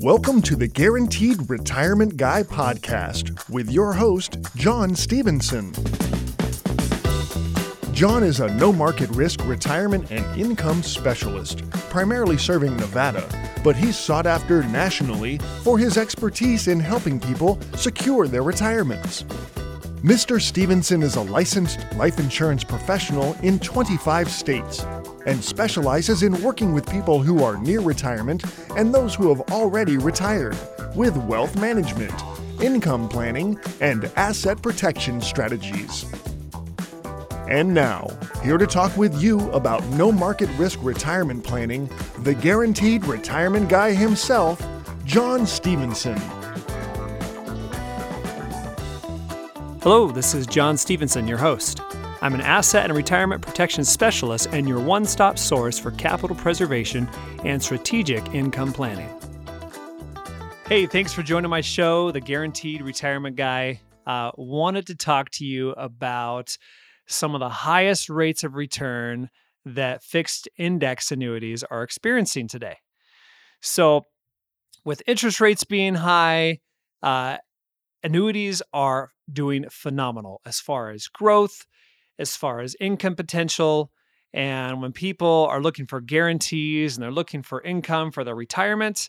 Welcome to the Guaranteed Retirement Guy podcast with your host, John Stevenson. John is a no market risk retirement and income specialist, primarily serving Nevada, but he's sought after nationally for his expertise in helping people secure their retirements. Mr. Stevenson is a licensed life insurance professional in 25 states and specializes in working with people who are near retirement and those who have already retired with wealth management, income planning, and asset protection strategies. And now, here to talk with you about no market risk retirement planning, the guaranteed retirement guy himself, John Stevenson. Hello, this is John Stevenson, your host. I'm an asset and retirement protection specialist and your one stop source for capital preservation and strategic income planning. Hey, thanks for joining my show, The Guaranteed Retirement Guy. Uh, wanted to talk to you about some of the highest rates of return that fixed index annuities are experiencing today. So, with interest rates being high, uh, annuities are doing phenomenal as far as growth, as far as income potential. And when people are looking for guarantees and they're looking for income for their retirement,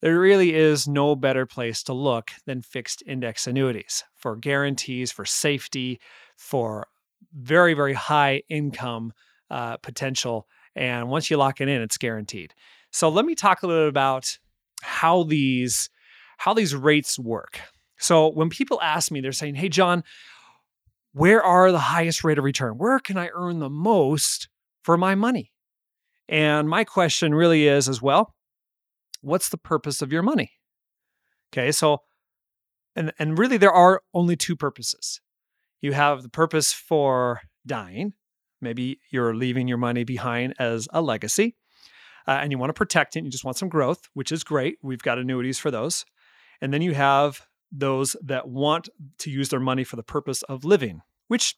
there really is no better place to look than fixed index annuities for guarantees, for safety, for very, very high income uh, potential. And once you lock it in, it's guaranteed. So let me talk a little bit about how these how these rates work. So when people ask me, they're saying, "Hey, John, where are the highest rate of return? Where can I earn the most for my money?" And my question really is as well, what's the purpose of your money? Okay, so and and really there are only two purposes. You have the purpose for dying. Maybe you're leaving your money behind as a legacy uh, and you want to protect it. You just want some growth, which is great. We've got annuities for those. And then you have those that want to use their money for the purpose of living, which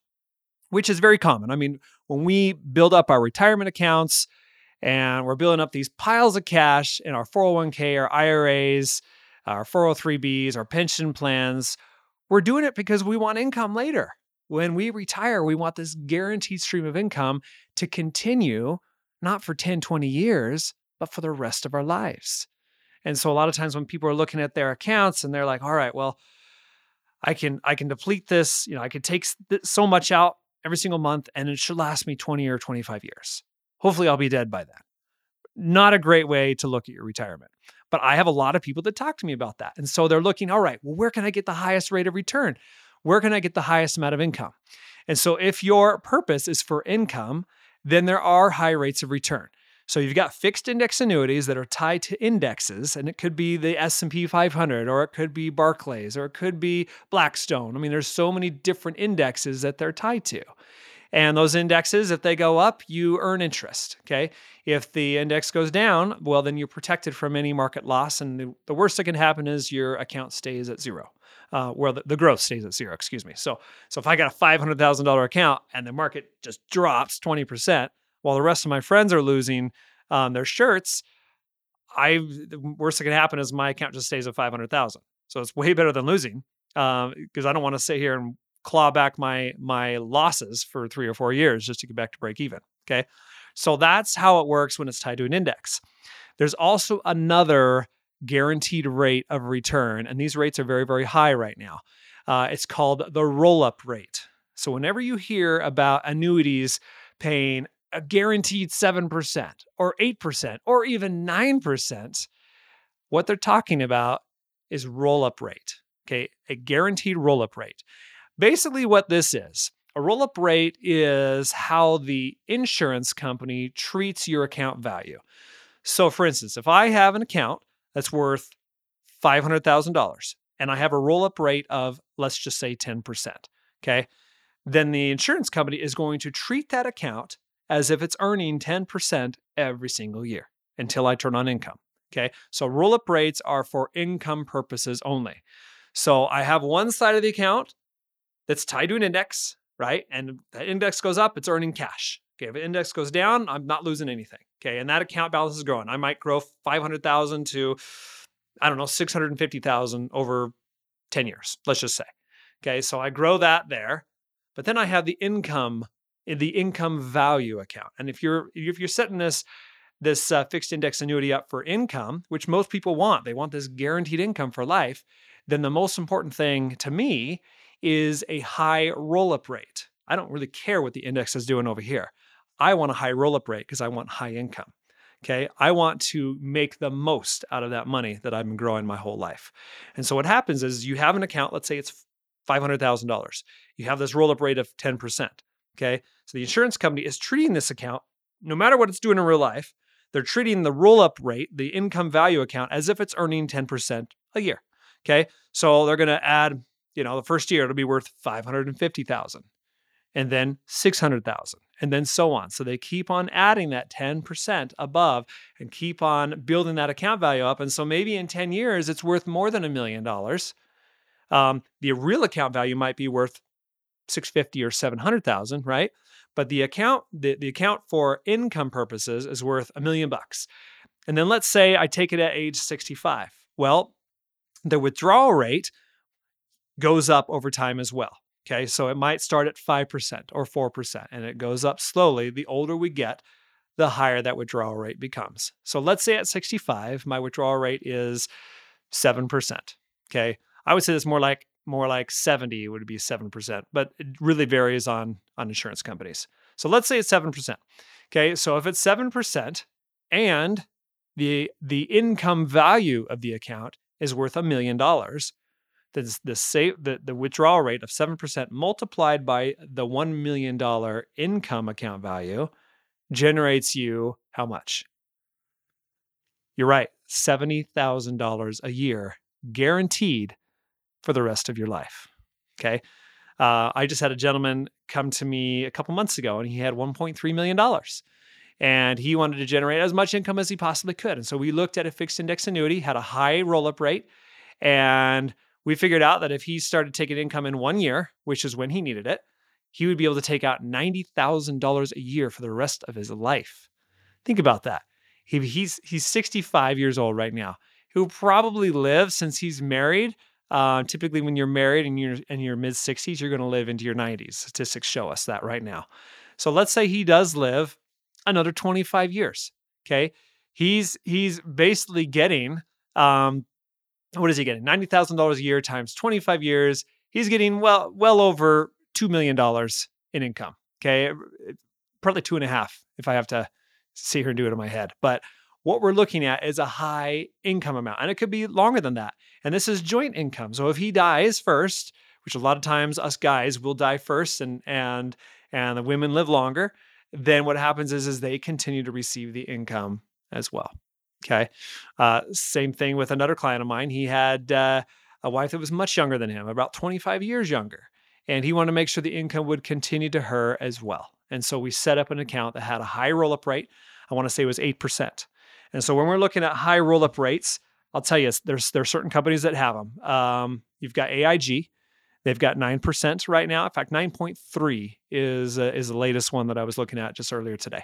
which is very common. I mean, when we build up our retirement accounts and we're building up these piles of cash in our 401k, our IRAs, our 403bs, our pension plans, we're doing it because we want income later. When we retire, we want this guaranteed stream of income to continue not for 10, 20 years, but for the rest of our lives. And so a lot of times when people are looking at their accounts and they're like, all right, well, I can I can deplete this, you know, I could take so much out every single month and it should last me 20 or 25 years. Hopefully I'll be dead by then. Not a great way to look at your retirement. But I have a lot of people that talk to me about that. And so they're looking, all right, well, where can I get the highest rate of return? Where can I get the highest amount of income? And so if your purpose is for income, then there are high rates of return. So you've got fixed index annuities that are tied to indexes, and it could be the S&P 500, or it could be Barclays, or it could be Blackstone. I mean, there's so many different indexes that they're tied to. And those indexes, if they go up, you earn interest. Okay. If the index goes down, well, then you're protected from any market loss. And the, worst that can happen is your account stays at zero. Uh, where the, the growth stays at zero, excuse me. So, so if I got a five hundred thousand dollar account and the market just drops twenty percent, while the rest of my friends are losing um, their shirts, I the worst that can happen is my account just stays at five hundred thousand. So it's way better than losing because um, I don't want to sit here and claw back my my losses for three or four years just to get back to break even. Okay. So that's how it works when it's tied to an index. There's also another guaranteed rate of return, and these rates are very, very high right now. Uh, it's called the roll up rate. So whenever you hear about annuities paying a guaranteed 7% or 8% or even 9%, what they're talking about is roll up rate. Okay. A guaranteed roll up rate. Basically, what this is a roll up rate is how the insurance company treats your account value. So, for instance, if I have an account that's worth $500,000 and I have a roll up rate of, let's just say 10%, okay, then the insurance company is going to treat that account as if it's earning 10% every single year until I turn on income. Okay. So roll up rates are for income purposes only. So I have one side of the account that's tied to an index, right? And that index goes up, it's earning cash. Okay, if the index goes down, I'm not losing anything. Okay, and that account balance is growing. I might grow 500,000 to, I don't know, 650,000 over 10 years, let's just say. Okay, so I grow that there, but then I have the income, the income value account. And if you're if you're setting this this uh, fixed index annuity up for income, which most people want, they want this guaranteed income for life, then the most important thing to me is a high roll up rate. I don't really care what the index is doing over here. I want a high roll up rate because I want high income. Okay. I want to make the most out of that money that I've been growing my whole life. And so what happens is you have an account, let's say it's $500,000. You have this roll up rate of 10%. Okay. So the insurance company is treating this account, no matter what it's doing in real life, they're treating the roll up rate, the income value account, as if it's earning 10% a year. Okay. So they're going to add, you know, the first year it'll be worth 550,000 and then 600,000 and then so on. So they keep on adding that 10% above and keep on building that account value up. And so maybe in 10 years, it's worth more than a million dollars. Um, the real account value might be worth 650 or 700,000, right? But the account, the, the account for income purposes is worth a million bucks. And then let's say I take it at age 65. Well, the withdrawal rate goes up over time as well. Okay, so it might start at 5% or 4%, and it goes up slowly. The older we get, the higher that withdrawal rate becomes. So let's say at 65, my withdrawal rate is 7%. Okay, I would say it's more like more like 70 would be 7%, but it really varies on on insurance companies. So let's say it's 7%. Okay, so if it's 7% and the the income value of the account is worth a million dollars, the, the, save, the, the withdrawal rate of 7% multiplied by the $1 million income account value generates you how much? You're right, $70,000 a year guaranteed for the rest of your life. Okay. Uh, I just had a gentleman come to me a couple months ago and he had $1.3 million and he wanted to generate as much income as he possibly could. And so we looked at a fixed index annuity, had a high roll up rate, and we figured out that if he started taking income in one year, which is when he needed it, he would be able to take out $90,000 a year for the rest of his life. Think about that. He, he's, he's 65 years old right now. He'll probably live since he's married. Uh, typically, when you're married and you're in your mid 60s, you're going to live into your 90s. Statistics show us that right now. So let's say he does live another 25 years. Okay, he's he's basically getting um, what is he getting? Ninety thousand dollars a year times twenty five years. He's getting well well over two million dollars in income. Okay, probably two and a half if I have to sit here and do it in my head. But what we're looking at is a high income amount, and it could be longer than that. And this is joint income. So if he dies first, which a lot of times us guys will die first, and and and the women live longer, then what happens is is they continue to receive the income as well. Okay. Uh, same thing with another client of mine. He had uh, a wife that was much younger than him, about 25 years younger. And he wanted to make sure the income would continue to her as well. And so we set up an account that had a high roll up rate. I want to say it was 8%. And so when we're looking at high roll up rates, I'll tell you, there's, there's certain companies that have them. Um, you've got AIG. They've got 9% right now. In fact, 9.3 is, uh, is the latest one that I was looking at just earlier today.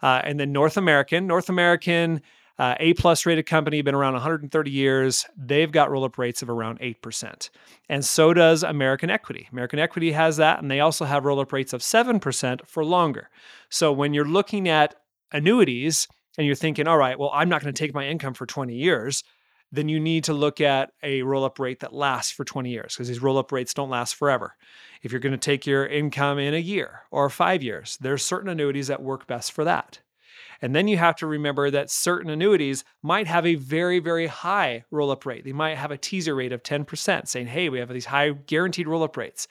Uh, and then North American. North American uh, a plus rated company, been around 130 years. They've got roll up rates of around 8%. And so does American Equity. American Equity has that, and they also have roll up rates of 7% for longer. So when you're looking at annuities and you're thinking, all right, well, I'm not going to take my income for 20 years, then you need to look at a roll up rate that lasts for 20 years because these roll up rates don't last forever. If you're going to take your income in a year or five years, there's certain annuities that work best for that. And then you have to remember that certain annuities might have a very, very high roll up rate. They might have a teaser rate of 10%, saying, hey, we have these high guaranteed roll up rates.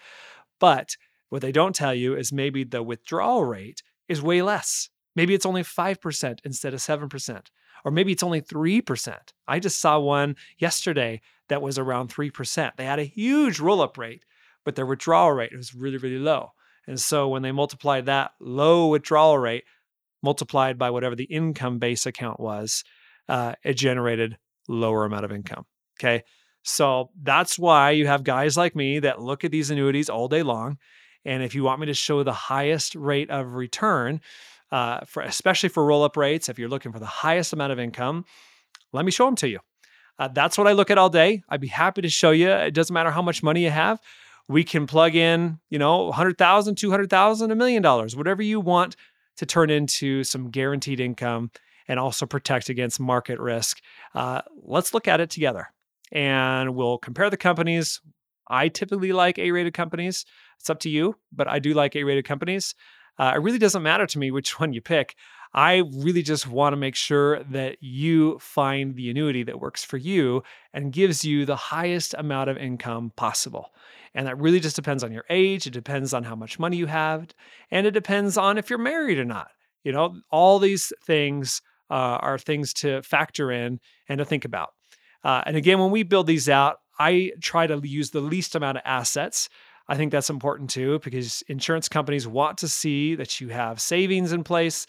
But what they don't tell you is maybe the withdrawal rate is way less. Maybe it's only 5% instead of 7%, or maybe it's only 3%. I just saw one yesterday that was around 3%. They had a huge roll up rate, but their withdrawal rate was really, really low. And so when they multiplied that low withdrawal rate multiplied by whatever the income base account was, uh, it generated lower amount of income. Okay. So that's why you have guys like me that look at these annuities all day long And if you want me to show the highest rate of return, uh, for especially for roll up rates, if you're looking for the highest amount of income, let me show them to you. Uh, that's what I look at all day. I'd be happy to show you. It doesn't matter how much money you have. We can plug in, you know, 100,000, 200,000, a million dollars, whatever you want to turn into some guaranteed income and also protect against market risk. Uh, let's look at it together and we'll compare the companies. I typically like A rated companies. It's up to you, but I do like A rated companies. Uh, it really doesn't matter to me which one you pick. I really just want to make sure that you find the annuity that works for you and gives you the highest amount of income possible. And that really just depends on your age, it depends on how much money you have, and it depends on if you're married or not. You know, all these things uh, are things to factor in and to think about. Uh, and again, when we build these out, I try to use the least amount of assets. I think that's important too because insurance companies want to see that you have savings in place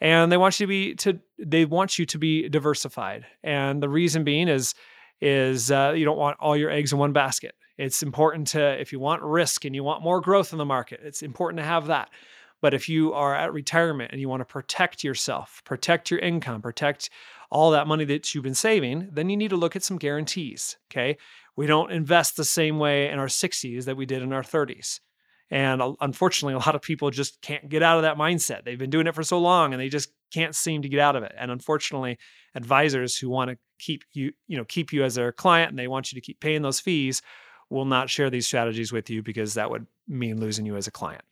and they want you to be to they want you to be diversified. And the reason being is is uh, you don't want all your eggs in one basket. It's important to if you want risk and you want more growth in the market, it's important to have that. But if you are at retirement and you want to protect yourself, protect your income, protect all that money that you've been saving, then you need to look at some guarantees. Okay. We don't invest the same way in our 60s that we did in our 30s. And uh, unfortunately, a lot of people just can't get out of that mindset. They've been doing it for so long and they just can't seem to get out of it. And unfortunately, advisors who want to keep you, you know, keep you as their client and they want you to keep paying those fees will not share these strategies with you because that would mean losing you as a client.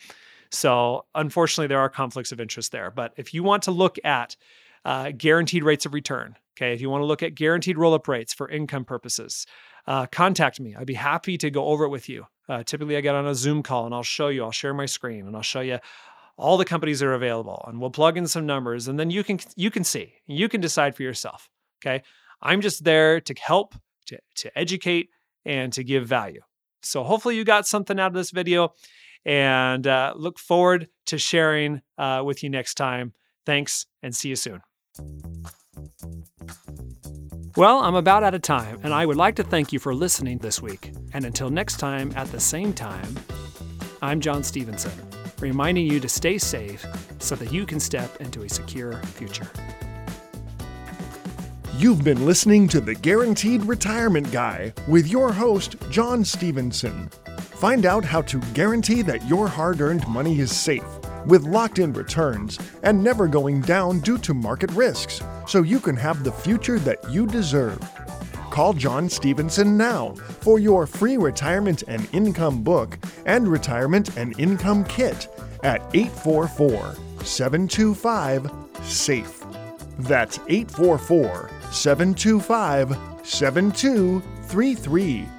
So, unfortunately, there are conflicts of interest there. But if you want to look at uh, guaranteed rates of return, okay, if you want to look at guaranteed roll up rates for income purposes, uh, contact me. I'd be happy to go over it with you. Uh, typically, I get on a Zoom call and I'll show you, I'll share my screen and I'll show you all the companies that are available and we'll plug in some numbers and then you can you can see you can decide for yourself okay i'm just there to help to, to educate and to give value so hopefully you got something out of this video and uh, look forward to sharing uh, with you next time. Thanks and see you soon. Well, I'm about out of time, and I would like to thank you for listening this week. And until next time at the same time, I'm John Stevenson, reminding you to stay safe so that you can step into a secure future. You've been listening to the Guaranteed Retirement Guy with your host, John Stevenson. Find out how to guarantee that your hard earned money is safe with locked in returns and never going down due to market risks so you can have the future that you deserve. Call John Stevenson now for your free retirement and income book and retirement and income kit at 844 725 SAFE. That's 844 725 7233